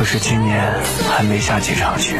可是今年还没下几场雪。